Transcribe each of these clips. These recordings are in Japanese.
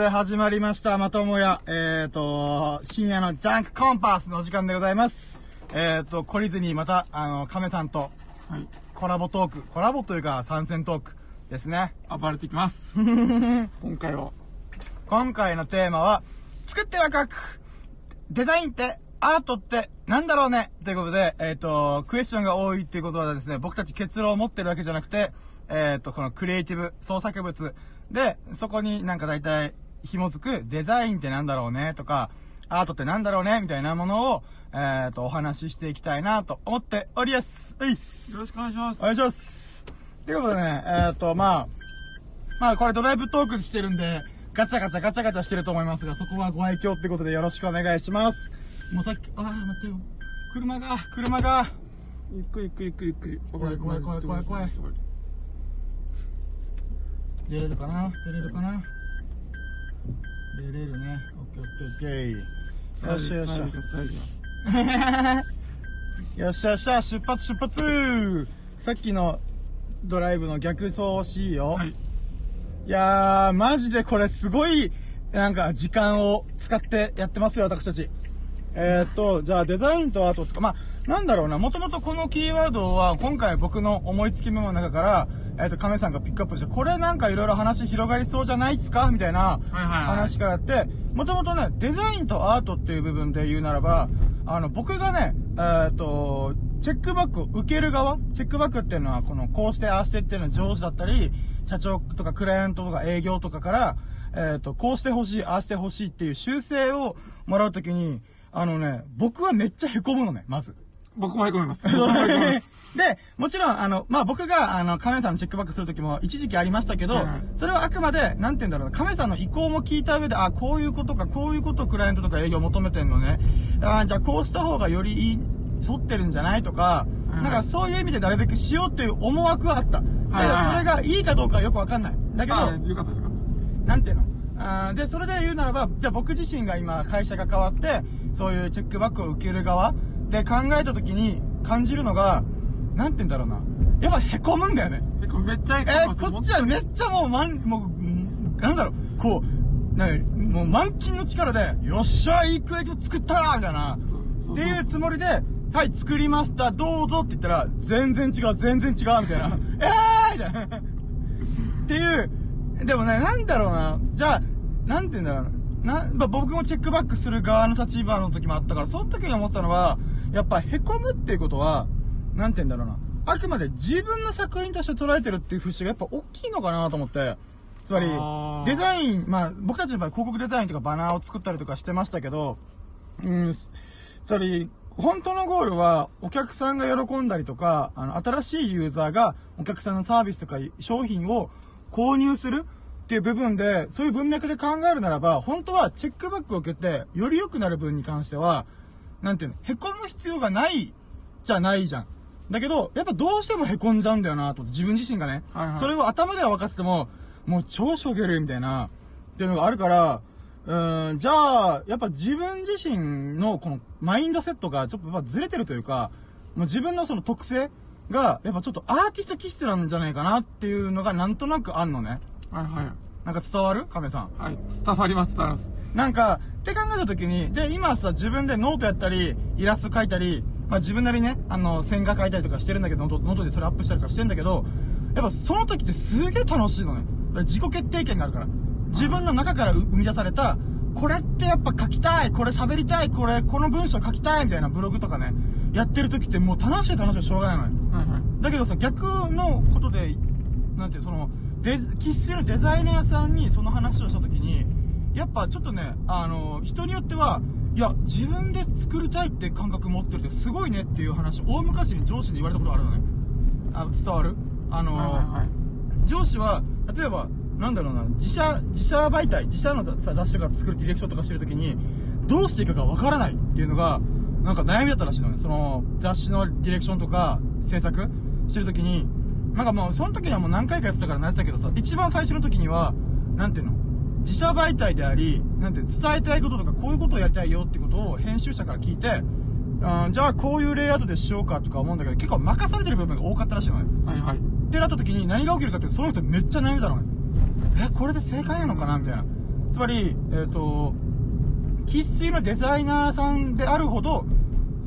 で始まりました、まともや、えっ、と、深夜のジャンクコンパスのお時間でございます。えっ、と、懲りずにまた、あの、亀さんとはい。コラボトーク、コラボというか参戦トークですね。暴れていきます。今回は、今回のテーマは、作っては書くデザインって、アートってなんだろうねということで、えっ、と、クエスチョンが多いっていうことはですね、僕たち結論を持ってるわけじゃなくて、えっ、と、このクリエイティブ創作物で、そこになんか大体紐づくデザインってなんだろうねとか、アートってなんだろうねみたいなものを、えっ、と、お話ししていきたいなと思っております。ういっすよろしくお願いします。お願いします。ということでね、えっ、と、まあ、まあこれドライブトークしてるんで、ガチャガチャガチャガチャしてると思いますが、そこはご愛嬌ってことでよろしくお願いします。もうさっき、あー待ってよ。車が、車が、ゆっくりゆっくりゆっくりゆっくり。怖い怖い怖い怖い怖い出れるかな？出れるかな？出れるね。オッケーオッケーオッケー。よっしゃよっしゃ。よっしゃよっしゃ、出発出発さっきのドライブの逆走しいよ。はい。いやー、マジでこれすごい、なんか時間を使ってやってますよ、私たち。えー、っと、じゃあデザインとアートとか、まあ、なんだろうな、もともとこのキーワードは今回僕の思いつきメモの中から、えー、っと、亀さんがピックアップして、これなんかいろいろ話広がりそうじゃないっすか？みたいな話からやって、もともとね、デザインとアートっていう部分で言うならば、あの、僕がね、えー、っと、チェックバックを受ける側？チェックバックっていうのは、この、こうして、ああしてっていうのは上手だったり、社長とかクライアントとか営業とかから、えっ、と、こうしてほしい、ああしてほしいっていう修正をもらうときに、あのね、僕はめっちゃ凹むのね、まず。僕もへこみます。僕もへこみます。で、もちろん、あの、まあ、僕が、あの、亀さんのチェックバックするときも一時期ありましたけど、それはあくまで、なんて言うんだろうな、亀さんの意向も聞いた上で、あ、こういうことか、こういうことをクライアントとか営業求めてんのね。あ、じゃあこうした方がよりいい、沿ってるんじゃないとか、はいなんかそういう意味でなるべくしようっていう思惑はあった。だけど、はいはいはいそれがいいかどうかはよくわかんない。だけど、あよかったです、よかった。なんていうの？あーで、それで言うならば、じゃあ僕自身が今会社が変わって、そういうチェックバックを受ける側で考えた時に感じるのが、なんて言うんだろうな。やっぱ凹むんだよね。へこみめっちゃへこみえー。こっちはめっちゃもう、まん、もううん、なんだろう、こう、なもう満勤の力で、よっしゃ、いいクエイト作ったなみたいな。っていうつもりで、はい、作りました、どうぞって言ったら、全然違う、全然違う、みたいな。えーみたいな。っていう、でもね、なんだろうな、じゃあ、なんて言うんだろうな。な、まあ、僕もチェックバックする側の立場の時もあったから、その時に思ったのは、やっぱ凹むっていうことは、なんて言うんだろうな。あくまで自分の作品として捉えてるっていう節がやっぱ大きいのかなと思って。つまりデザイン、まあ、僕たちの場合広告デザインとかバナーを作ったりとかしてましたけど、うん、つまり、本当のゴールは、お客さんが喜んだりとか、あの、新しいユーザーがお客さんのサービスとか商品を購入するっていう部分で、そういう文脈で考えるならば、本当はチェックバックを受けて、より良くなる分に関しては、なんていうの、凹む必要がないじゃないじゃん。だけど、やっぱどうしても凹んじゃうんだよなと思って、自分自身がね。はいはいそれを頭では分かってても、もう超しょげるみたいな、っていうのがあるから、うーん、じゃあ、やっぱ自分自身のこのマインドセットがちょっとやっぱずれてるというか、もう自分のその特性が、やっぱちょっとアーティスト気質なんじゃないかなっていうのがなんとなくあんのね。はいはい。なんか伝わる？亀さん。はい。伝わります、伝わります。なんか、って考えた時に、で、今さ、自分でノートやったり、イラスト描いたり、まあ自分なりにね、あの、線画描いたりとかしてるんだけど、ノートでそれアップしたりとかしてるんだけど、やっぱその時ってすげえ楽しいのね。自己決定権があるから。自分の中から生み出された、これってやっぱ書きたい、これ喋りたい、これ、この文章書きたい、みたいなブログとかね、やってる時ってもう楽しい楽しいしょうがないのよ。はいはい。だけどさ、逆のことで、なんていう、その、デザ、喫するデザイナーさんにその話をしたときに、やっぱちょっとね、あの、人によっては、いや、自分で作りたいって感覚持ってるってすごいねっていう話、大昔に上司に言われたことがあるのね。あ、伝わる？あの、はいはいはい。上司は、例えば、なんだろうな、自社、自社媒体、自社のさ雑誌とか作るディレクションとかしてるときに、どうしていいかがわからないっていうのが、なんか悩みだったらしいのね。その、雑誌のディレクションとか、制作してるときに、なんかもう、その時にはもう何回かやってたから慣れてたけどさ、一番最初の時には、なんていうの？自社媒体であり、なんて、伝えたいこととか、こういうことをやりたいよってことを編集者から聞いて、うん、じゃあこういうレイアウトでしようかとか思うんだけど、結構任されてる部分が多かったらしいのね。はいはい。ってなった時に何が起きるかってその人めっちゃ悩んでたのね。え、これで正解なのかなみたいな。つまり、えっ、と、生粋のデザイナーさんであるほど、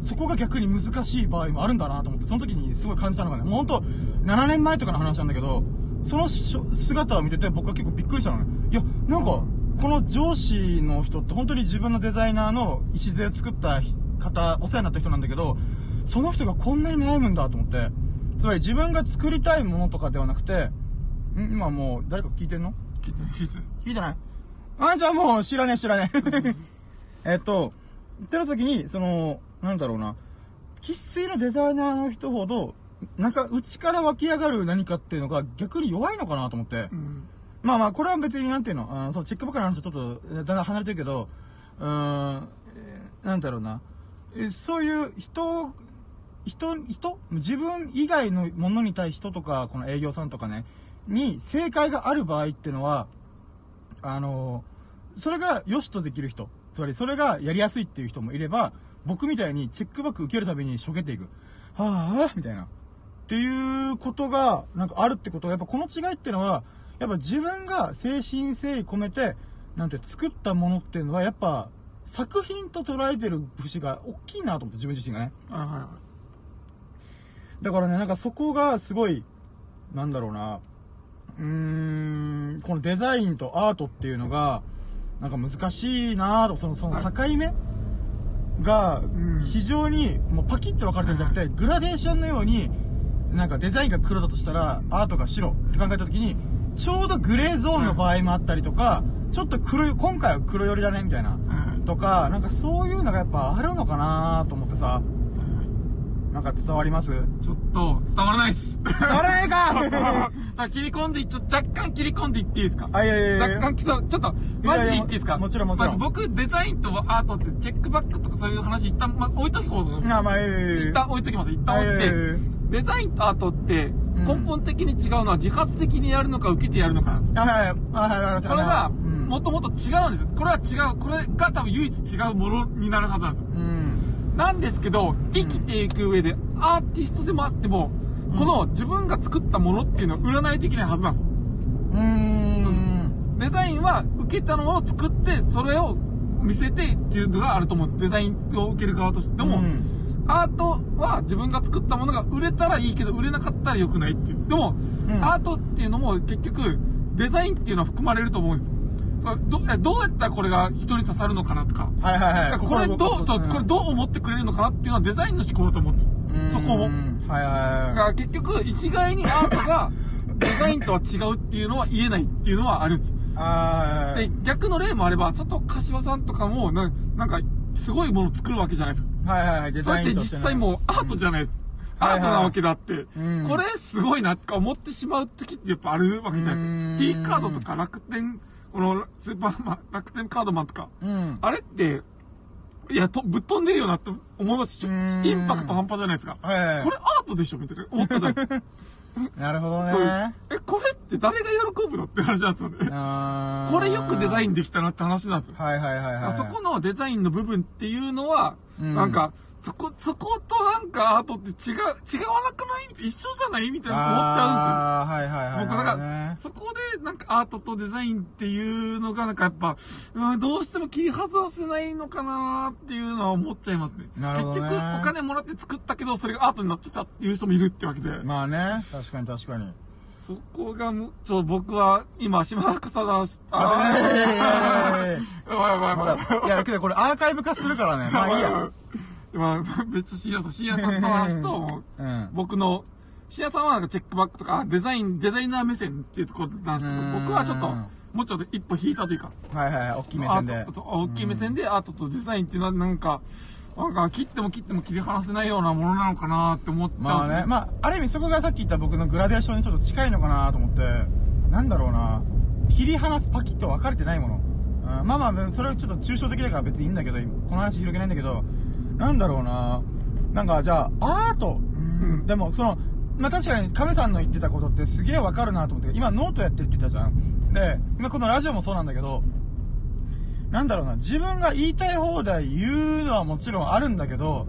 そこが逆に難しい場合もあるんだなと思って、その時にすごい感じたのがね、もうほんと、7年前とかの話なんだけど、その姿を見てて僕は結構びっくりしたのね。いや、なんか、この上司の人って本当に自分のデザイナーの礎を作った方、お世話になった人なんだけど、その人がこんなに悩むんだと思って、つまり自分が作りたいものとかではなくて、ん？今もう誰か聞いてんの？聞いて聞い。て聞いてない？あ、じゃあもう知らねえ知らねえ。えっと、言ってる時に、その、なんだろうな、生粋のデザイナーの人ほど、なんか内から湧き上がる何かっていうのが逆に弱いのかなと思って。うん。まあまあ、これは別になんていうの、あのそう、チェックバックの話はちょっと、だんだん離れてるけど、うーん、えーなんだろうな、えそういう人、人、人？自分以外のものに対して人とか、この営業さんとかね、に正解がある場合っていうのは、あのそれが良しとできる人、つまりそれがやりやすいっていう人もいれば、僕みたいにチェックバック受けるたびにしょげていく。はぁ、みたいな。っていうことが、なんかあるってことが、やっぱこの違いっていうのは、やっぱ自分が精神誠意込めて、なんて作ったものっていうのは、やっぱ作品と捉えてる節が大きいなと思って、自分自身がね。はいはいはだからね、なんかそこがすごい、なんだろうな、うーん、このデザインとアートっていうのが、なんか難しいなぁと、その、その境目がん、非常に、もうパキッと分かれてるんじゃなくて、グラデーションのように、なんかデザインが黒だとしたら、アートが白って考えたときに、ちょうどグレーゾーンの場合もあったりとか、ちょっと黒い、今回は黒寄りだね、みたいな。い。はいはいとか、なんかそういうのがやっぱあるのかなと思ってさ、なんか伝わります？ちょっと、伝わらないっす。それか あ切り込んでい、ちょっと若干切り込んでいっていいですか？あ、いやいやいや若干きそう、ちょっと、マジで言っていいですか？もちろんもちろんまず僕、デザインとアートってチェックバックとかそういう話一旦、ま、置いときこう。あ、まあ、いやいやいや一旦置いときます。一旦置いて。デザインとアートって、ん根本的に違うのは自発的にやるのか受けてやるのかなんですよ。あ、はいはい、あ、はいはい、これが、うんもともと違うんですよ。これは違う。これが多分唯一違うものになるはずなんですよ。うん。なんですけど、生きていく上で、アーティストでもあっても、この自分が作ったものっていうのを売らないといけないはずなんです。うーん。デザインは受けたのを作って、それを見せてっていうのがあると思うんです。デザインを受ける側として。でも、うんアートは自分が作ったものが売れたらいいけど、売れなかったら良くないっていう。でも、うんアートっていうのも結局、デザインっていうのは含まれると思うんですどえどうやったらこれが人に刺さるのかなとか。はいはいはい。これどう、そうこれどう思ってくれるのかなっていうのはデザインの思考だと思ってる。そこも。うんはいだはいはから結局、一概にアートが デザインとは違うっていうのは言えないっていうのはあるんです。い。あで、逆の例もあれば、佐藤柏さんとかも、ななんか、すごいものを作るわけじゃないですか。はいはいはい。デザインとしてね実際もうアートじゃないです。うんアートなわけだって、うんこれすごいなとか思ってしまう時ってやっぱあるわけじゃないですか。うん T カードとか楽天、このスーパーマン、楽天カードマンとか、うん。あれって、いや、とぶっ飛んでるよなって思いますし、うんインパクト半端じゃないですか。はいはいはいこれアートでしょみたいな思ったじゃん。なるほどね。え、これって誰が喜ぶのって話なんですよね。これよくデザインできたなって話なんですよ。はいはいはいはい。あそこのデザインの部分っていうのは、うんなんか、そこ、そことなんかアートって違う、違わなくない？一緒じゃない？みたいな思っちゃあーはいはいはいはい。うんですよ。僕なんか、ねそこでなんかアートとデザインっていうのがなんかやっぱ、うん、どうしても切り外せないのかなっていうのは思っちゃいますね。なるほどね結局お金もらって作ったけど、それがアートになってたっていう人もいるってわけで。まあね、確かに確かに。そこがもう、ちょ、僕は今しばらく探し、あ いやいやばいやばいや まばいだ、いや、けどこれアーカイブ化するからね。まあいいや。まあ、別に深夜さん、深夜さんの話と、うん。僕の、深夜さんはなんかチェックバックとか、デザイン、デザイナー目線っていうところなんですけど、うん。僕はちょっと、もうちょっと一歩引いたというか、はいはいはい、大きい目線で。アー。トそう大きい目線でアートとデザインっていうのはなんか、なんか切っても切っても切り離せないようなものなのかなって思っちゃうんですまあね、まあ、ある意味そこがさっき言った僕のグラデーションにちょっと近いのかなと思って、なんだろうな、切り離す、パキッと分かれてないもの。うん、まあまあ、それはちょっと抽象的だから別にいいんだけど、この話広げないんだけど、なんだろうな、なんかじゃあ、アート、うん、でもその、まあ確かに亀さんの言ってたことってすげえ分かるなと思って、今ノートやってるって言ったじゃん。で、今このラジオもそうなんだけど、なんだろうな、自分が言いたい放題言うのはもちろんあるんだけど、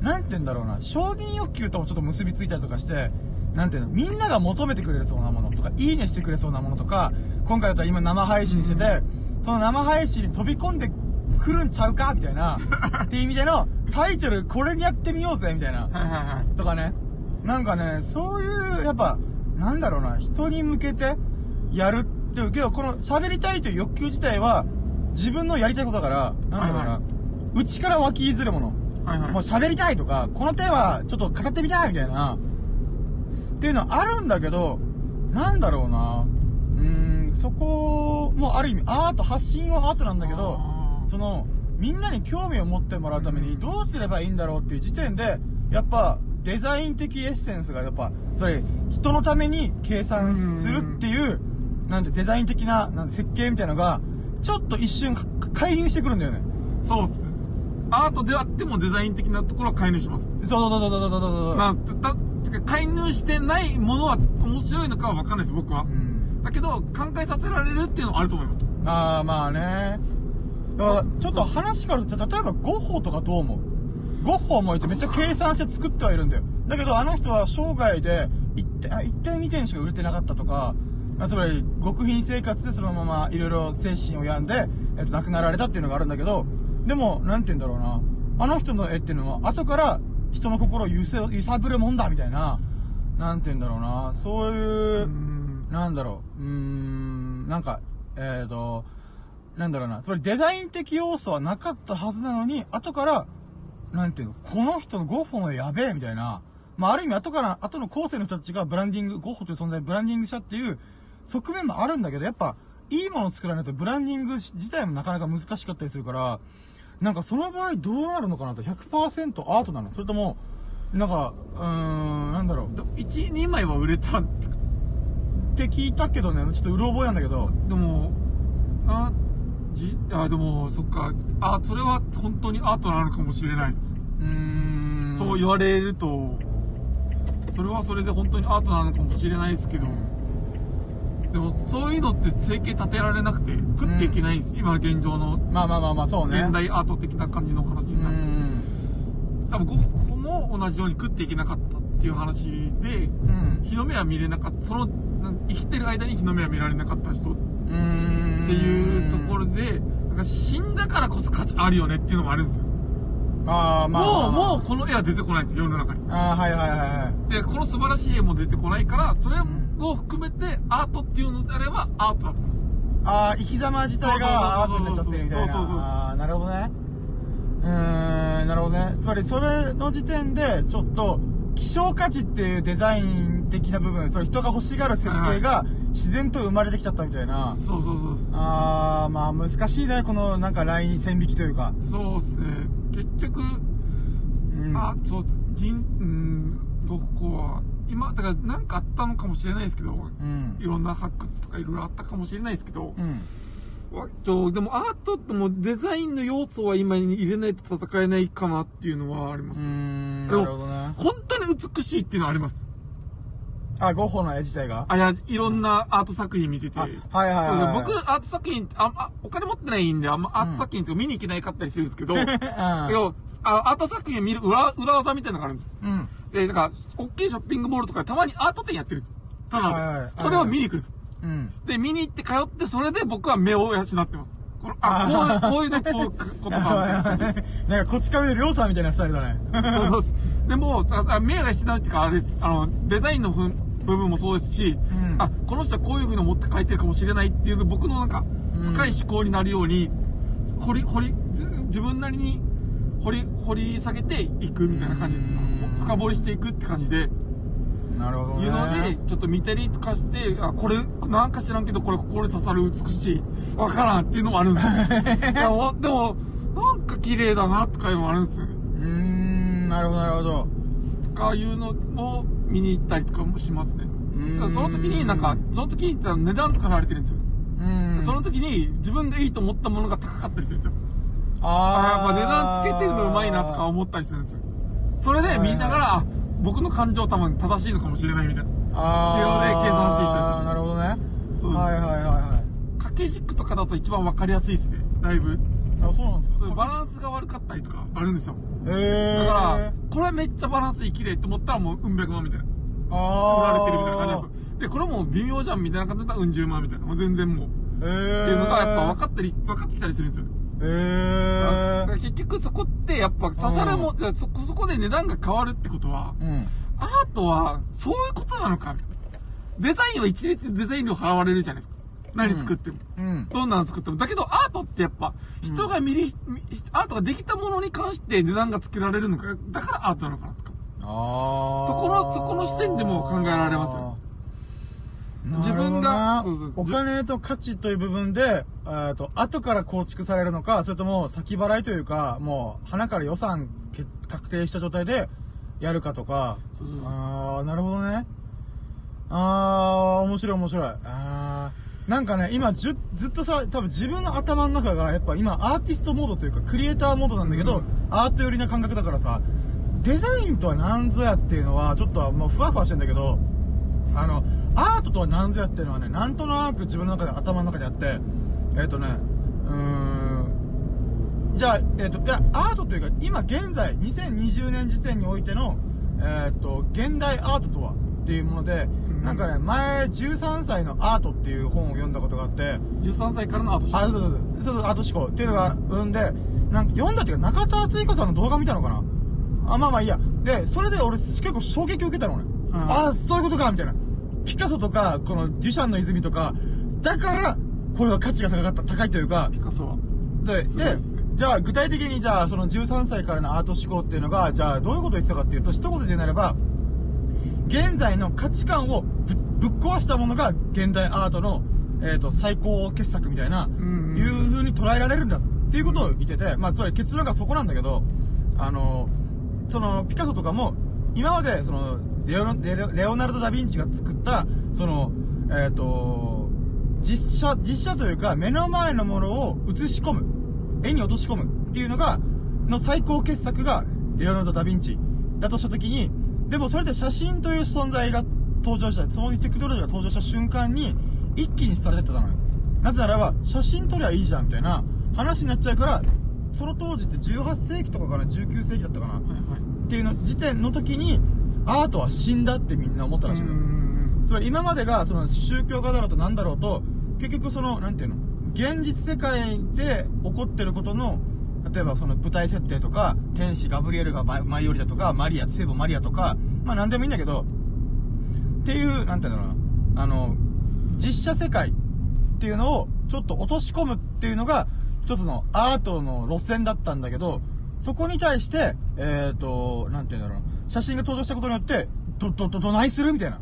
なんて言うんだろうな、承認欲求ともちょっと結びついたりとかして、なんていうの、みんなが求めてくれそうなものとか、いいねしてくれそうなものとか、今回だったら今生配信してて、その生配信に飛び込んでくるんちゃうかみたいな、っていう意味でのタイトルこれにやってみようぜみたいな。はいはいはい。とかね。なんかね、そういう、やっぱ、なんだろうな、人に向けてやるっていうけど、この喋りたいという欲求自体は、自分のやりたいことだから、なんだろうな、はいは内から湧き出るもの。はいはい。もう喋りたいとか、このテーマちょっと語ってみたいみたいな、っていうのはあるんだけど、なんだろうな、うーん、そこもある意味アート、発信はアートなんだけど、その、みんなに興味を持ってもらうためにどうすればいいんだろうっていう時点で、やっぱ、デザイン的エッセンスがやっぱ、それ、人のために計算するっていう、なんでデザイン的な、なんで設計みたいなのが、ちょっと一瞬か介入してくるんだよね。そうっす。アートであってもデザイン的なところは介入します。そうそうそうそうそうそうそう。まあ、た、た介入してないものは面白いのかは分かんないです、僕はう。んだけど、考えさせられるっていうのはあると思います。ああ、まあね。だからちょっと話から、例えばゴッホとかどう思う？ゴッホも一応めっちゃ計算して作ってはいるんだよ。だけどあの人は生涯で1点、あ1点2点しか売れてなかったとか、まあ、つまり極貧生活でそのままいろいろ精神を病んで、えっと、亡くなられたっていうのがあるんだけど、でも、なんて言うんだろうな。あの人の絵っていうのは後から人の心を揺せ揺さぶるもんだみたいな、なんて言うんだろうな。そういう、うん。なんだろう、うーん、なんか、えーと、なんだろうな、つまりデザイン的要素はなかったはずなのに、後から、なんていうの、この人のゴッホのやべえ、みたいな、まあ、ある意味後から、後の後世の人たちがブランディング、ゴッホという存在ブランディングしたっていう側面もあるんだけど、やっぱ、いいものを作らないとブランディング自体もなかなか難しかったりするから、なんかその場合どうなるのかなと、100%アートなの。それとも、なんか、うーん、なんだろう、1、2枚は売れた。って聞いたけどね、ちょっとうろ覚えなんだけど、でも、あ、じ、あ、でも、そっか。あ、それは本当にアートなのかもしれないです。うーん。そう言われると、それはそれで本当にアートなのかもしれないですけど、でもそういうのって生計立てられなくて食っていけないんです、今現状のまあまあまあまあ、そうね。現代アート的な感じの話うになって、ん。多分ゴッホも同じように食っていけなかったっていう話で、うん。日の目は見れなかった、その、生きてる間に日の目は見られなかった人っうん。ていうところで、なんか死んだからこそ価値あるよねっていうのもあるんですよ。ああ、まあ。もう、もうこの絵は出てこないんですよ、世の中に。う。ああ、はいはいはいはい。で、この素晴らしい絵も出てこないから、それを含めてアートっていうのであればアートだと思う。ああ、生き様自体がアートになっちゃってるみたいな。そうそうそうそうああ、なるほどね。うーん、なるほどね。つまり、それの時点で、ちょっと、希少価値っていうデザイン的な部分、つまり人が欲しがる設計が自然と生まれてきちゃったみたいな。そうそうそうそう。ああ、まあ難しいね、このなんかライン線引きというか。そうですね。結局、うんあ、そう、人、うん、ゴッホは、今、だからなんかあったのかもしれないですけど、うんい。ろんな発掘とかいろいろあったかもしれないですけど、うん。わちょでもアートってもうデザインの要素は今に入れないと戦えないかなっていうのはありまうす。ーん、なでもるほどね。本当に美しいっていうのはあります。あ、ゴッホの絵自体が？あ、いや、いろんなアート作品見てて。あはいはいはいそうです僕、アート作品ああ、お金持ってないんで、あんまアート作品って見に行けないかったりするんですけど、うん。いやあアート作品見る裏、裏技みたいなのがあるんですよ。うん。で、なんか、大きいショッピングモールとかでたまにアート展やってるんですよ。ただで、はいはいはいそれを見に行くんですよ。うん。で、見に行って通って、それで僕は目を養ってます。このあ、こういう、こういうの、こういうことか、なんかこっちから見るりょうさんみたいなスタイルだね。そうそうです。でも、ああ目が失うっていうか、あれです。あの、デザインのふ部分もそうですし、うんあ、この人はこういう風に持って書いてるかもしれないっていう僕のなんか、うん深い思考になるように、掘り、掘り、ず自分なりに掘り、掘り下げていくみたいな感じですうん。深掘りしていくって感じで、なるほどね。いうので、ちょっと見たりとかして、あ、これ、なんか知らんけど、これ、ここに刺さる美しい。わからんっていうのもあるんですよ。でも、なんか綺麗だなとかいうのもあるんですよね。うーん、なるほどなるほど。とかいうのを見に行ったりとかもしますね。うんその時になんか、その時に値段とか慣れてるんですよ。うん。その時に自分がいいと思ったものが高かったりするんですよ。あああ、やっぱ値段つけてるのうまいなとか思ったりするんですよ。それで見ながら、あ僕の感情多分正しいのかもしれないみたいな。あーっていうので計算していったりするなるほどね。そうですはいはいはいはい。掛け軸とかだと一番わかりやすいですね。だいぶ。あ、そうなんですかバランスが悪かったりとかあるんですよ。へー。だから、これめっちゃバランスいい綺麗って思ったらもううん百万みたいな。売あー。られてるみたいな感じなんですよ。で、これもう微妙じゃんみたいな感じだったらうん十万みたいな。もう全然もう。えってー。いうのがやっぱ分かったり、分かってきたりするんですよ。えー。だから結局そこってやっぱ刺さるもん、じゃあそ、そこで値段が変わるってことは、うん。アートはそういうことなのか。デザインは一律デザイン料払われるじゃないですか。何作っても。うん。どんなの作っても。だけどアートってやっぱ、人が見り、みアートができたものに関して値段がつけられるのか、だからアートなのかなとか。ああ。そこのそこの視点でも考えられますよ自分がなるほどなそうそうお金と価値という部分で、えーと、後から構築されるのか、それとも先払いというか、もう、花から予算け確定した状態でやるかとか。そうそうそうああ、なるほどね。ああ、面白い面白い。ああ。なんかね、今ずっとさ、多分自分の頭の中が、やっぱ今アーティストモードというか、クリエイターモードなんだけど、うん。アート寄りな感覚だからさ、デザインとは何ぞやっていうのは、ちょっとはもうふわふわしてんだけど、あの、アートとは何ぞやっていうのはね、なんとなく自分の中で頭の中であって、えっ、とね、うーん、じゃあ、えっ、と、いや、アートというか、今現在、2020年時点においての、えっ、と、現代アートとはっていうもので、んなんかね、前、13歳のアートっていう本を読んだことがあって、13歳からのアートあ、そうそうそう、そうそう、アート思考っていうのが生んで、なんか読んだっていうか、中田敦彦さんの動画見たのかな？あ、まあまあいいや。で、それで俺結構衝撃を受けたのね。うんああ、そういうことかみたいな。ピカソとか、このデュシャンの泉とか、だから、これは価値が高かった、高いというか、ピカソは。で、でじゃあ具体的にじゃあその13歳からのアート思考っていうのが、じゃあどういうことを言ってたかっていうと、一言でなれば、現在の価値観をぶぶっ壊したものが現代アートの、えっ、と、最高傑作みたいな、んうんいう風に捉えられるんだっていうことを言ってて、まあつまり結論がそこなんだけど、あの、その、ピカソとかも、今まで、その、レオナレオレオナルド・ダ・ヴィンチが作った、その、えっ、と、実写、実写というか、目の前のものを映し込む、絵に落とし込むっていうのが、の最高傑作が、レオナルド・ダ・ヴィンチだとしたときに、でもそれで写真という存在が登場した、そのテクノロジーが登場した瞬間に、一気に廃れてったのよ。なぜならば、写真撮りゃいいじゃんみたいな話になっちゃうから、その当時って18世紀とかかな、19世紀だったかな、はいはい。っていうの時点の時に、アートは死んだってみんな思ったらしいのよ。ん。つまり今までが、その宗教家だろうとなんだろうと、結局その、なんていうの、現実世界で起こってることの、例えばその舞台設定とか、天使ガブリエルが舞い降りだとか、マリア、聖母マリアとか、まあなんでもいいんだけど、っていう、なんていうんだろうな、あの、実写世界っていうのをちょっと落とし込むっていうのが、一つのアートの路線だったんだけど、そこに対して、えっ、と、なんていうんだろう、写真が登場したことによって、ど、ど、ど、どないするみたいな。っ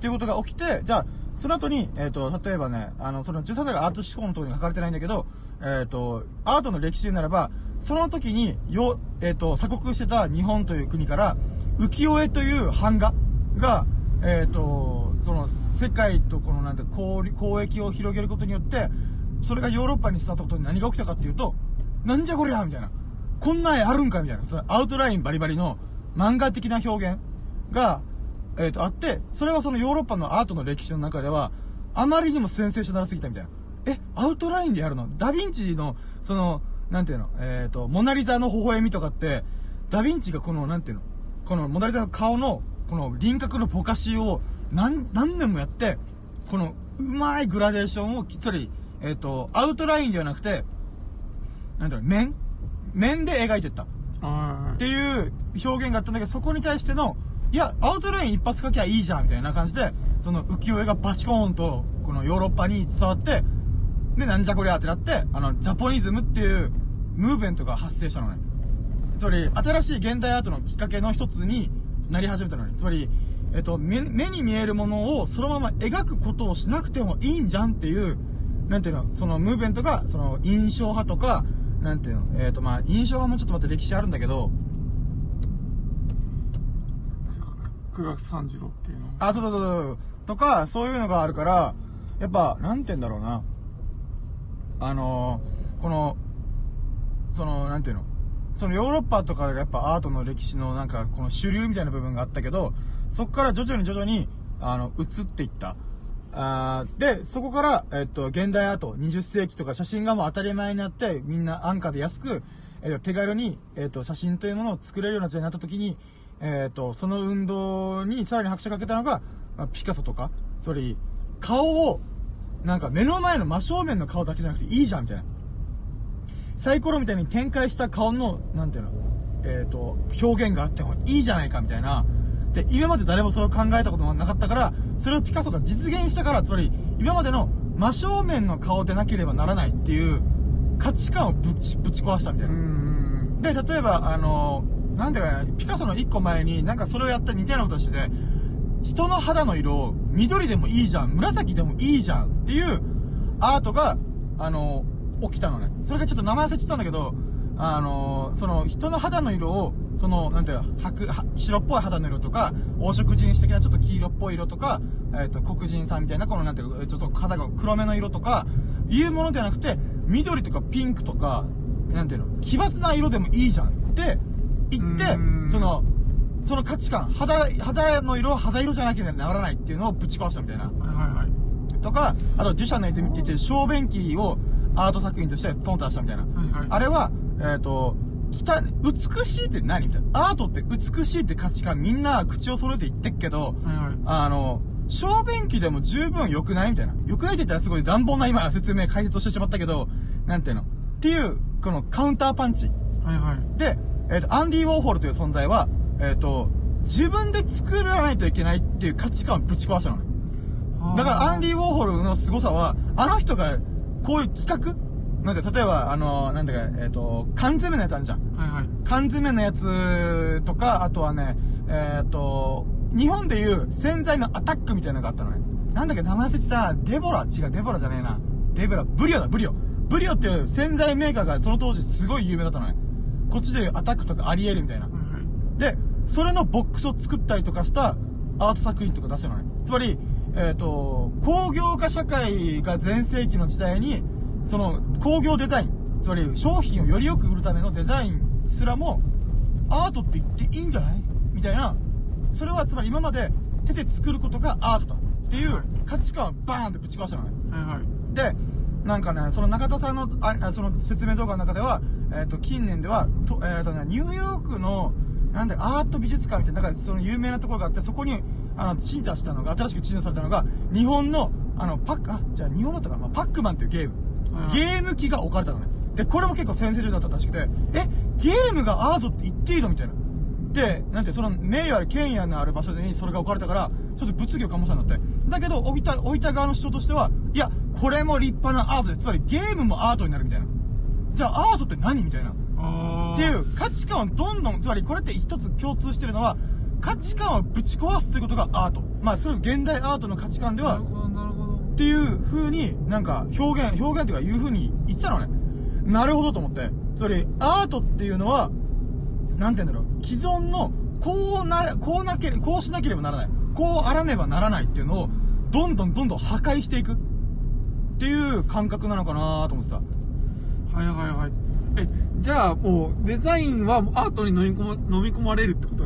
ていうことが起きて、じゃあ、その後に、えっ、と、例えばね、あの、その13歳がアート思考のところに書かれてないんだけど、えっ、と、アートの歴史ならば、その時に、よ、えっ、と、鎖国してた日本という国から、浮世絵という版画が、えっ、と、その、世界とこの、なんて、交交易を広げることによって、それがヨーロッパに伝わったことに何が起きたかっていうと、なんじゃこりゃみたいな。こんな絵あるんかみたいな。そのアウトラインバリバリの漫画的な表現が、えっ、と、あって、それはそのヨーロッパのアートの歴史の中では、あまりにもセンセーショナルすぎたみたいな。え、アウトラインでやるの？ダヴィンチの、その、なんていうの、えっ、と、モナリザの微笑みとかって、ダヴィンチがこの、なんていうの、このモナリザの顔の、この輪郭のぼかしを何、何年もやって、この、うまいグラデーションをきっちり、えっ、と、アウトラインではなくて、なんていうの、面？面で描いてった。はっていう表現があったんだけど、そこに対しての、いや、アウトライン一発書きゃいいじゃん、みたいな感じで、その浮世絵がバチコーンと、このヨーロッパに伝わって、で、なんじゃこりゃってなって、あの、ジャポニズムっていうムーブメントが発生したのね。つまり、新しい現代アートのきっかけの一つになり始めたのに。つまり、えっと、目目に見えるものをそのまま描くことをしなくてもいいんじゃんっていう、なんていうの、そのムーブメントが、その印象派とか、なんていうの、えっ、とまあ、印象派もちょっと待って歴史あるんだけど、い。9月36っていうの？あ、そうそうそうそう。とか、そういうのがあるから、やっぱ、なんて言うんだろうな。あのーこの、その、なんていうの？そのヨーロッパとかがやっぱアートの歴史のなんか、この主流みたいな部分があったけど、そこから徐々に徐々に、あの、移っていった。あーで、そこから、えっと、現代アート、20世紀とか写真がもう当たり前になって、みんな安価で安く、えっと、手軽に、えっと、写真というものを作れるような時代になった時に、えっと、その運動にさらに拍車かけたのが、まピカソとか、それ、顔を、なんか目の前の真正面の顔だけじゃなくていいじゃん、みたいな。サイコロみたいに展開した顔の、なんていうの、えっ、と、表現があってもいいじゃないか、みたいな。で、今まで誰もそれを考えたことがなかったから、それをピカソが実現したから、つまり、今までの真正面の顔でなければならないっていう価値観をぶち、ぶち壊したみたいな。ん。で、例えば、あのなんだかな、ピカソの一個前に、なんかそれをやった似たようなことしてて、人の肌の色を緑でもいいじゃん、紫でもいいじゃんっていうアートが、あの起きたのね。それがちょっと名前忘れちゃったんだけど、あのその人の肌の色を、その、なんていうの、白、は白っぽい肌の色とか、黄色人種的なちょっと黄色っぽい色とか、えっ、と、黒人さんみたいな、このなんていうか、ちょっと肌が黒めの色とか、いうものではなくて、緑とかピンクとか、なんていうの、奇抜な色でもいいじゃんって言ってうん、その、その価値観、肌、肌の色は肌色じゃなければならないっていうのをぶち壊したみたいな。はいはいはい。とか、あと、デュシャンの泉って言って、小便器をアート作品としてトンと出したみたいな。はいはい。あれは、えっ、と、汚い美しいって何みたいな。アートって美しいって価値観みんな口を揃えて言ってっけど、はいはい。あの、小便器でも十分良くないみたいな。良くないって言ったらすごい乱暴な今説明、解説をしてしまったけど、なんていうの？っていう、このカウンターパンチ。はいはい。で、えっ、と、アンディ・ウォーホルという存在は、えっ、と、自分で作らないといけないっていう価値観をぶち壊したのね。だからアンディ・ウォーホルの凄さは、あの人がこういう企画なんて、例えば、あの、なんだか、えっ、と、缶詰のやつあるじゃん。はいはい。缶詰のやつとか、あとはね、えっ、と、日本でいう洗剤のアタックみたいなのがあったのね。なんだっけ、名前忘れてたな。デボラ？違う、デボラじゃねえな。デボラ、ブリオだ、ブリオ。ブリオっていう洗剤メーカーがその当時すごい有名だったのね。こっちでいうアタックとかアリエルみたいな。はいはい。で、それのボックスを作ったりとかしたアート作品とか出してるのね。つまり、えっ、と、工業化社会が全盛期の時代に、その工業デザイン、つまり商品をよりよく売るためのデザインすらも、アートって言っていいんじゃない？みたいな、それはつまり今まで手で作ることがアートだっていう価値観をバーンってぶち壊したのね。はいはい。で、なんかね、その中田さんの、ああその説明動画の中では、えっ、と、近年では、とえっ、とね、ニューヨークの、なんだアート美術館みたいな、なんかその有名なところがあって、そこに、あの、鎮座したのが、新しく鎮座されたのが、日本の、あの、パック、あ、じゃあ日本だったかな、まあ、パックマンっていうゲーム。はいゲーム機が置かれたのね。で、これも結構先生上だったらしくて、え、ゲームがアートって言っていいのみたいな。で、なんて、その、名誉ある権威のある場所にそれが置かれたから、ちょっと物議を醸したんだって。だけど、置いた、置いた側の主張としては、いや、これも立派なアートです。つまりゲームもアートになるみたいな。じゃあ、アートって何みたいな。っていう価値観をどんどん、つまりこれって一つ共通してるのは、価値観をぶち壊すということがアート。まあ、それ現代アートの価値観では、っていう風になんか表現、表現っていうかいう風に言ってたのね。なるほどと思って。それ、アートっていうのは、なんて言うんだろう、既存の、こうな、こうなけ、こうしなければならない。こうあらねばならないっていうのを、どんどんどんどん破壊していく。っていう感覚なのかなと思ってた。はいはいはい。え、じゃあもう、デザインはアートに飲み込ま飲み込まれるってこと？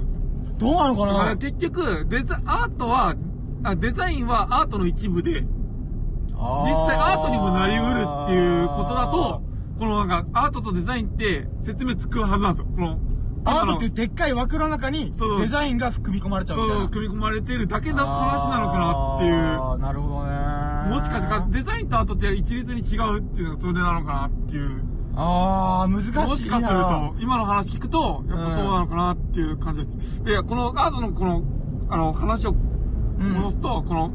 どうなのかだからな結局、デザ、アートは、あデザインはアートの一部で、実際アートにもなりうるっていうことだと、このなんか、アートとデザインって説明つくはずなんですよ。この、アートっていうでっかい枠の中にそうデザインが組み込まれちゃうみたいな。そう、組み込まれているだけの話なのかなっていう。あーなるほどね。もしかしてか、デザインとアートって一律に違うっていうのがそれなのかなっていう。あー、難しいな。もしかすると、今の話聞くと、やっぱそうなのかなっていう感じです。で、このアートのこの、あの、話を戻すと、この、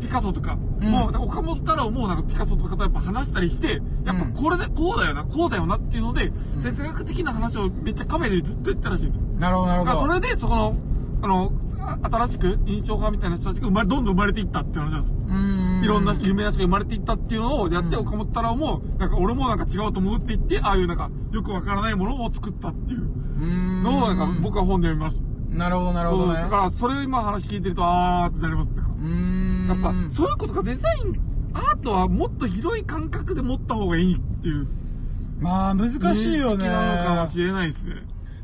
ピカソとか、うんもう、岡本太郎もなんかピカソとかとやっぱ話したりして、やっぱこれで、こうだよな、こうだよなっていうので、ん哲学的な話をめっちゃカフェでずっと言ったらしいんですよ。なるほど、なるほど。それで、そこの、あの、あ新しく印象派みたいな人たちが生まれ、どんどん生まれていったっていう話なんです。いろんな有名な人が生まれていったっていうのをやって、うん岡本太郎も、なんか俺もなんか違うと思うって言って、ああいうなんか、よくわからないものを作ったっていう。のを、なんか僕は本で読みました。なるほど、なるほどね。だから、それを今話聞いてると、あーってなります。やっぱ、そういうことか、デザイン、アートはもっと広い感覚で持った方がいいっていう。まあ、難しいよね。なのかもしれないですね。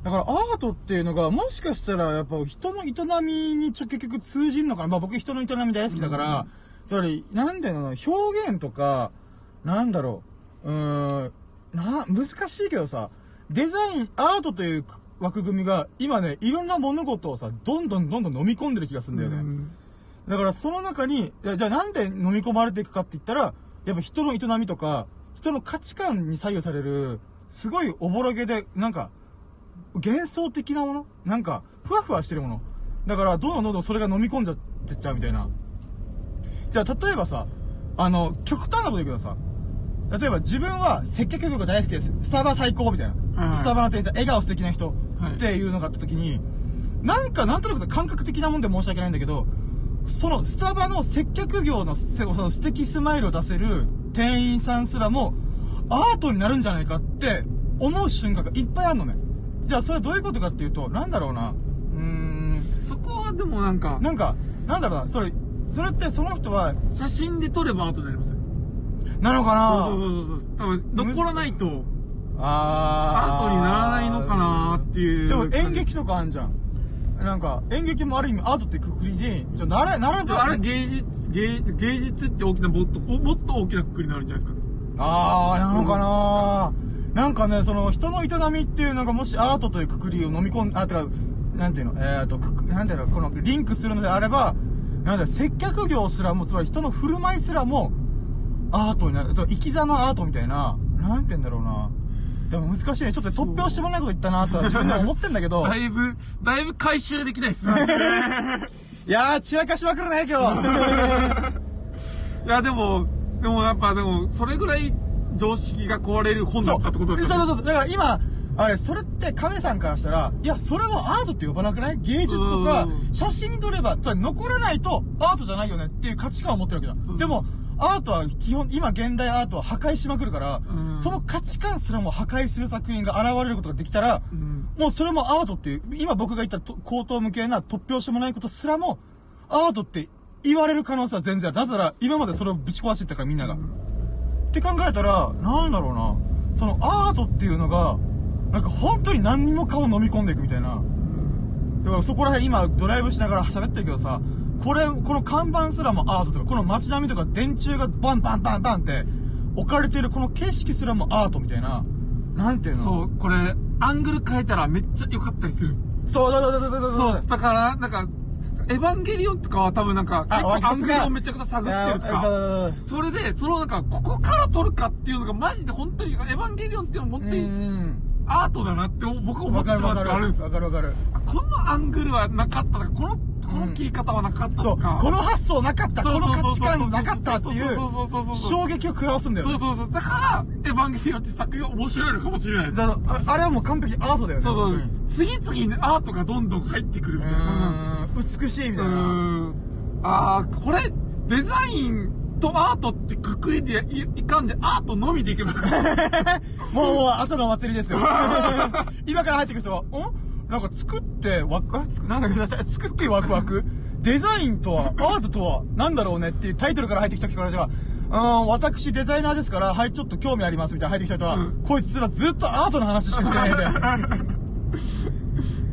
だからアートっていうのが、もしかしたらやっぱ人の営みにちょ結局通じんのかな。まあ僕人の営み大好きだから、つまり、なんだろうな、表現とか、なんだろう、うーん、な、難しいけどさ、デザイン、アートという枠組みが、今ね、いろんな物事をさ、どんどんどんどん飲み込んでる気がするんだよね。うんだからその中に、じゃあなんで飲み込まれていくかって言ったら、やっぱ人の営みとか、人の価値観に左右される、すごいおぼろげで、なんか、幻想的なもの？なんか、ふわふわしてるもの？だから、どんどんどんどんそれが飲み込んじゃってっちゃうみたいな。じゃあ、例えばさ、あの、極端なこと言うけどさ、例えば自分は接客業が大好きです。スタバ最高みたいな。はいスタバの店員さん、笑顔素敵な人はいっていうのがあった時に、なんかなんとなく感覚的なもんで申し訳ないんだけど、そのスタバの接客業のせその素敵スマイルを出せる店員さんすらもアートになるんじゃないかって思う瞬間がいっぱいあるのね。じゃあそれはどういうことかっていうと、なんだろうな。うーん、そこはでもなんか、なんか、なんだろうな、それ、それってその人は、写真で撮ればアートになりますよ。なのかな？そうそうそうそう。多分、残らないと、あアートにならないのかなっていう。でも演劇とかあんじゃん。なんか、演劇もある意味アートってくくりに、じゃなら、ならざあれ芸術、芸芸術って大きな、もっと、もっと大きなくくりになるんじゃないですか。あー、なのかな？なんかね、その人の営みっていうのがもしアートというくくりを飲み込ん、あ、てか、なんていうの、えーと、くくなんていうの、このリンクするのであれば、なんだよ接客業すらも、つまり人の振る舞いすらも、アートになる、生き様アートみたいな、なんて言うんだろうな。でも難しいね。ちょっと突拍してもないこと言ったなとは自分でも思ってんだけど。だいぶ、だいぶ回収できないっすね。いやー、散らかしまくるね、今日。いや、でも、でもやっぱでも、それぐらい常識が壊れる本だったってことですよね。そうそうそう。だから今、あれ、それって亀さんからしたら、いや、それもアートって呼ばなくない？芸術とかう、ん写真に撮れば、つまり残らないとアートじゃないよねっていう価値観を持ってるわけだ。でも、アートは基本、今現代アートは破壊しまくるから、うんその価値観すらも破壊する作品が現れることができたら、うんもうそれもアートっていう、今僕が言ったと口頭無形な突拍子もないことすらも、アートって言われる可能性は全然ある。なぜなら、今までそれをぶち壊してったからみんなが。って考えたら、なんだろうな。そのアートっていうのが、なんか本当に何にもかも飲み込んでいくみたいな。だからそこら辺今ドライブしながら喋ってるけどさ、これ、この看板すらもアートとか、この街並みとか電柱がバンバンバンバンって置かれてるこの景色すらもアートみたいな。なんていうの？そう、これ、アングル変えたらめっちゃ良かったりする。そうそうそうそうそうそうそう、だから、なんか、エヴァンゲリオンとかは多分なんか、あ結構アングルをめちゃくちゃ探ってるとか。それで、そのなんか、ここから撮るかっていうのがマジで本当に、エヴァンゲリオンっていうのは本当うにん。アートだなって僕は思ってしまう時があるんですよ。わかるわかる。あこのアングルはなかったとか、この、この切り方はなかったそう、とか。この発想なかった、こそうそうそうの価値観なかったっていうそうそうそうそうそう衝撃を食らわすんだよね。そうそうそう。だから、エヴァンゲリオンって作品が面白いのかもしれないです。ああれはもう完璧アートだよね。そうそう本当に。次々にアートがどんどん入ってくるみたいな感じなんですよ。美しいみうたいな。ああ、これ、デザインとアートってくくりでいいかんで、アートのみでいけば。もう、もう、後のお祭りですよ。今から入ってくる人は、んなんか作ってワク、あつくなんだっけ、作ってワクワク デザインとは、アートとは、なんだろうねっていうタイトルから入ってきた人からじゃあ、うん、私デザイナーですから、はい、ちょっと興味ありますみたいな入ってきた人は、うんこいつらずっとアートの話しかしてないみたい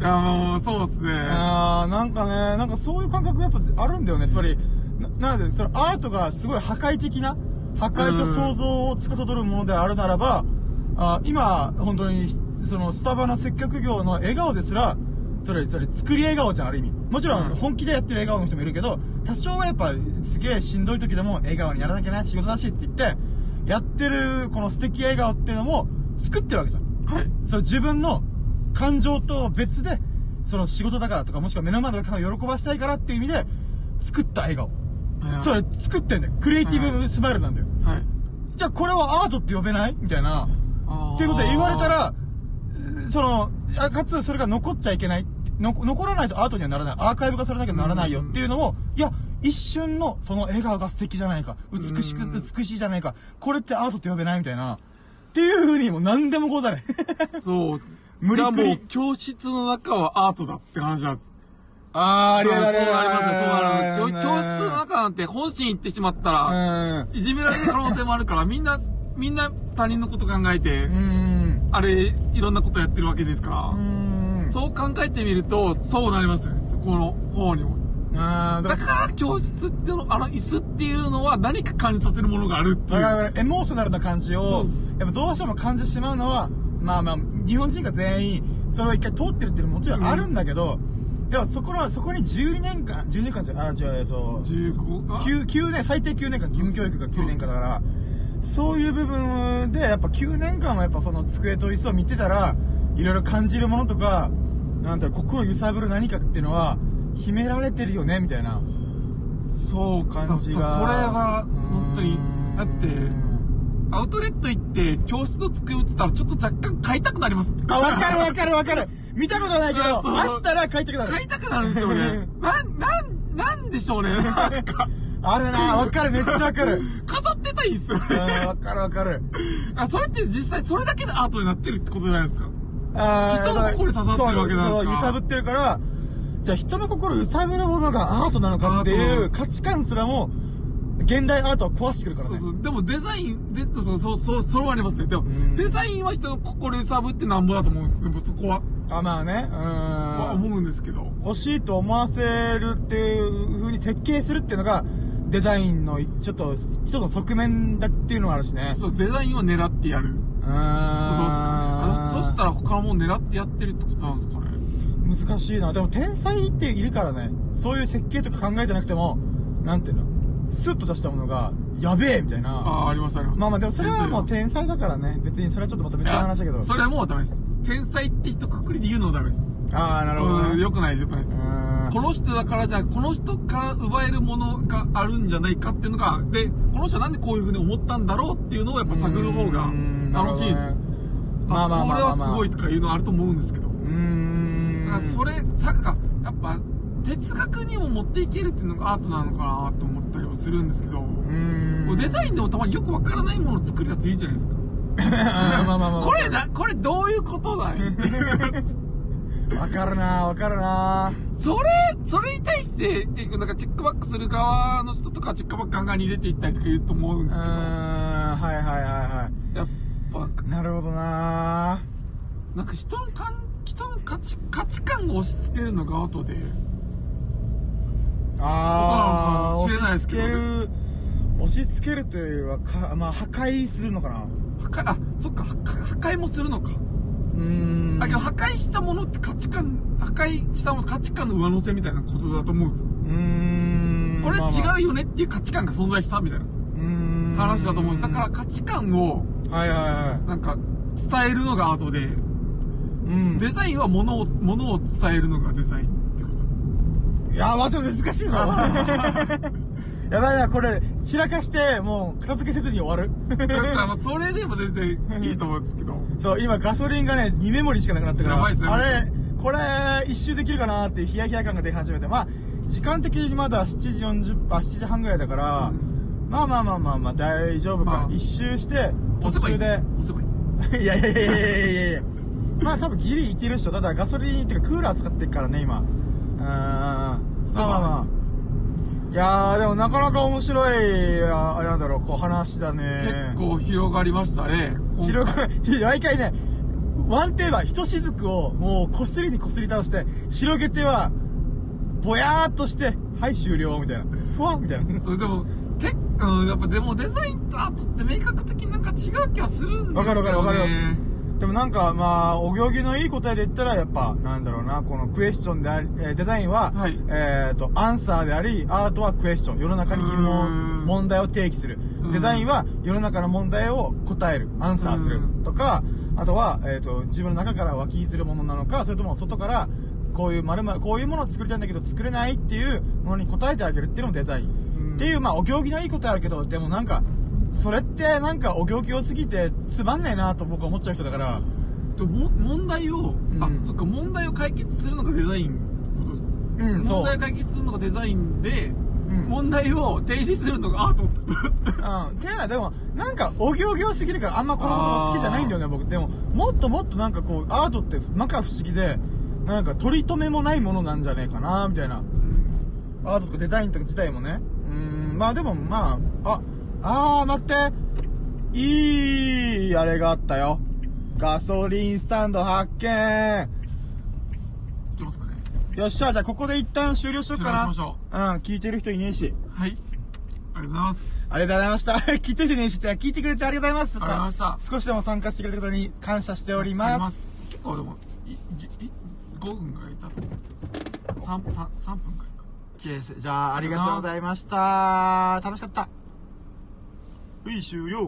や、もう、そうっすね。あーなんかね、なんかそういう感覚がやっぱあるんだよね。つまり、ななんで、そのアートがすごい破壊的な、破壊と想像を司るものであるならば、あ今、本当に、そのスタバの接客業の笑顔ですら、それ、それ、作り笑顔じゃん、ある意味。もちろん、うん本気でやってる笑顔の人もいるけど、多少はやっぱ、すげえしんどい時でも、笑顔にならなきゃな、仕事だしって言って、やってる、この素敵笑顔っていうのも、作ってるわけじゃん。はい。その自分の感情と別で、その仕事だからとか、もしくは目の前のお客さんを喜ばしたいからっていう意味で、作った笑顔。それ作ってんだよ。クリエイティブスマイルなんだよ。はい。じゃあこれはアートって呼べない？みたいな。っていうことで言われたら、その、あかつそれが残っちゃいけない。の残らないとアートにはならない。アーカイブ化されなきゃならないよっていうのを、いや、一瞬のその笑顔が素敵じゃないか。美しく、うん美しいじゃないか。これってアートって呼べない？みたいな。っていう風にもう何でもござれ。そう。無理くりもう、教室の中はアートだって話なんです。あー、ありそうがとうございありますよ、そうます。あります。教教室の中なんて本心言ってしまったら、うん。いじめられる可能性もあるから、みんな、みんな他人のこと考えて、うん。あれ、いろんなことやってるわけですから、うん。そう考えてみると、そうなりますよね、そこの方にも。だから教室っての、あの椅子っていうのは何か感じさせるものがあるっていら、う。だからエモーショナルな感じそをやっぱどうしても感じてしまうのは、まあまあ、日本人が全員、それを一回通ってるっていうのももちろんあるんだけど、いや、そこの、そこに12年間、12年間じゃ、あ、違う、えっと、15、あ？9、9年、最低9年間、義務教育が9年間だから、そういう部分で、やっぱ9年間はやっぱその机と椅子を見てたら、いろいろ感じるものとか、なんだろう、心揺さぶる何かっていうのは、秘められてるよね、みたいな。そう感じが。そそれは、本当に、だって、アウトレット行って、教室の机売ってたら、ちょっと若干買いたくなります。あ、わかるわかるわかる見たことないけど、あそうあったら買いたくなる。買いたくなるんですよね。なん、なん、なんでしょうね。なんか、あるな、わかる、めっちゃわかる。飾ってたいっすようん、ね。わかるわかる。あ、それって実際それだけでアートになってるってことじゃないですか？あー人の心に刺さってるわけなんですか揺さぶってるから、じゃあ人の心を揺さぶるものがアートなのかっていう価値観すらも、現代アートは壊してくるからね。そうそう。でもデザイン、で、そうそう、そう、それはありますね。でもん、デザインは人の心揺さぶってなんぼだと思うんです。でもそこは、あ、まあね。うん。思うんですけど。欲しいと思わせるっていう風に設計するっていうのが、デザインのちょっと、一つの側面だっていうのがあるしね。そう、デザインを狙ってやる。うーん。ことですかね。あそしたら他のもの狙ってやってるってことなんですかね。難しいな。でも天才っているからね。そういう設計とか考えてなくても、なんていうの？スッと出したものが、やべえみたいな。ああ、ありますあります。まあまあでもそれはもう天才だからね。別にそれはちょっとまた別の話だけど。それはもうダメです。天才って一括りで言うのはダメです。ああ、なるほど、ね。うんよくないです、よくないです。この人だからじゃあ、この人から奪えるものがあるんじゃないかっていうのが、で、この人はなんでこういうふうに思ったんだろうっていうのをやっぱ探る方がうん楽しいです。まあまあまあまあまあこれはすごいとかいうのあると思うんですけど。うーん。だからそれ、さ、か、やっぱ、哲学にも持っていけるっていうのがアートなのかなと思ったりはするんですけど、うーん。デザインでもたまによくわからないものを作るやついいじゃないですか。まあまあまあまあ。これな、これどういうことだい わかるなわかるな。それ、それに対して、結構なんかチェックバックする側の人とかチェックバックガンガンに入れていったりとか言うと思うん。ですけど、はいはいはいはやっぱ、い。なるほどな。なんか人のかん、人の価値、価値観を押し付けるのがアートで、ああ、ことなのかもしれないですけどね。押し付ける、押し付けるというか、まあ破壊するのかな破壊、あ、そっか、破壊もするのか。うーん。だけど破壊したものって価値観、破壊したもの価値観の上乗せみたいなことだと思うんですよ。うーん。これ違うよねっていう価値観が存在したみたいな。話だと思うんです。だから価値観を、はいはいはい。なんか、伝えるのがアートで、うん。デザインは物を、物を伝えるのがデザインってことですか？いや、待って難しいな。やばいな、これ、散らかして、もう、片付けせずに終わる。だからまあそれでも全然いいと思うんですけど。そう、今ガソリンがね、2メモリーしかなくなってるから。やばいっすねあれ、これ、一周できるかなっていうヒヤヒヤ感が出始めて。まあ、時間的にまだ7時40、あ、7時半ぐらいだから、まあまあまあまあまあ、大丈夫か。まあ一周して、途。中で、押せばいい。いやいやいやいやいやいやまあ多分ギリいけるっしょ。ただガソリンっていうかクーラー使ってっからね、今。うーん。まあまあまあ。いやー、でもなかなか面白い、ああれなんだろう、こう話だね。結構広がりましたね。広が、毎回ね、ワンテーマ、ひとしずくをもうこすりにこすり倒して、広げては、ぼやーっとして、はい終了、みたいな。ふわっみたいな。それでも、結構、やっぱでもデザインとアートって明確的になんか違う気はするんですよね。わかるわかるわかるでもなんか、まあ、お行儀のいい答えで言ったら、やっぱ、なんだろうな、このクエスチョンであり、えーデザインは、はいえっ、と、アンサーであり、アートはクエスチョン。世の中に疑問、問題を提起するう。んデザインは世の中の問題を答える、アンサーするうんとか、あとは、えっ、と、自分の中から湧き出るものなのか、それとも外から、こういう丸々、こういうものを作りたいんだけど作れないっていうものに答えてあげるっていうのもデザイン。うんっていう、まあ、お行儀のいいことあるけど、でもなんか、それってなんかお行儀良すぎてつまんないなと僕は思っちゃう人だから、でも問題を、あうん、そっか、問題を解決するのがデザインってことですかうん。問題を解決するのがデザインで、うん問題を提示するのがアートってことですかうん。ていうのはでも、なんか、お行儀良すぎるからあんまこの言葉好きじゃないんだよね、僕。でも、もっともっとなんかこう、アートって、摩訶不思議で、なんか、取り留めもないものなんじゃねえかな、みたいな。アートとかデザインとか自体もね。うーん、まあでも、まあ、あ、あー、待って。いい、あれがあったよ。ガソリンスタンド発見いけますかねよっしゃ、じゃあここで一旦終了しようかな。しましょうん、聞いてる人いねえし。はい。ありがとうございます。ありがとうございました。聞いてる人いねえしって、聞いてくれてありがとうございます。ありがとうございました少しでも参加してくれたことに感謝しております。結構でも、い、じい5分ぐらいいたと思う。も。3, 3, 3分くらいか。じゃあ、ありがとうございました。楽しかった。はい、終了。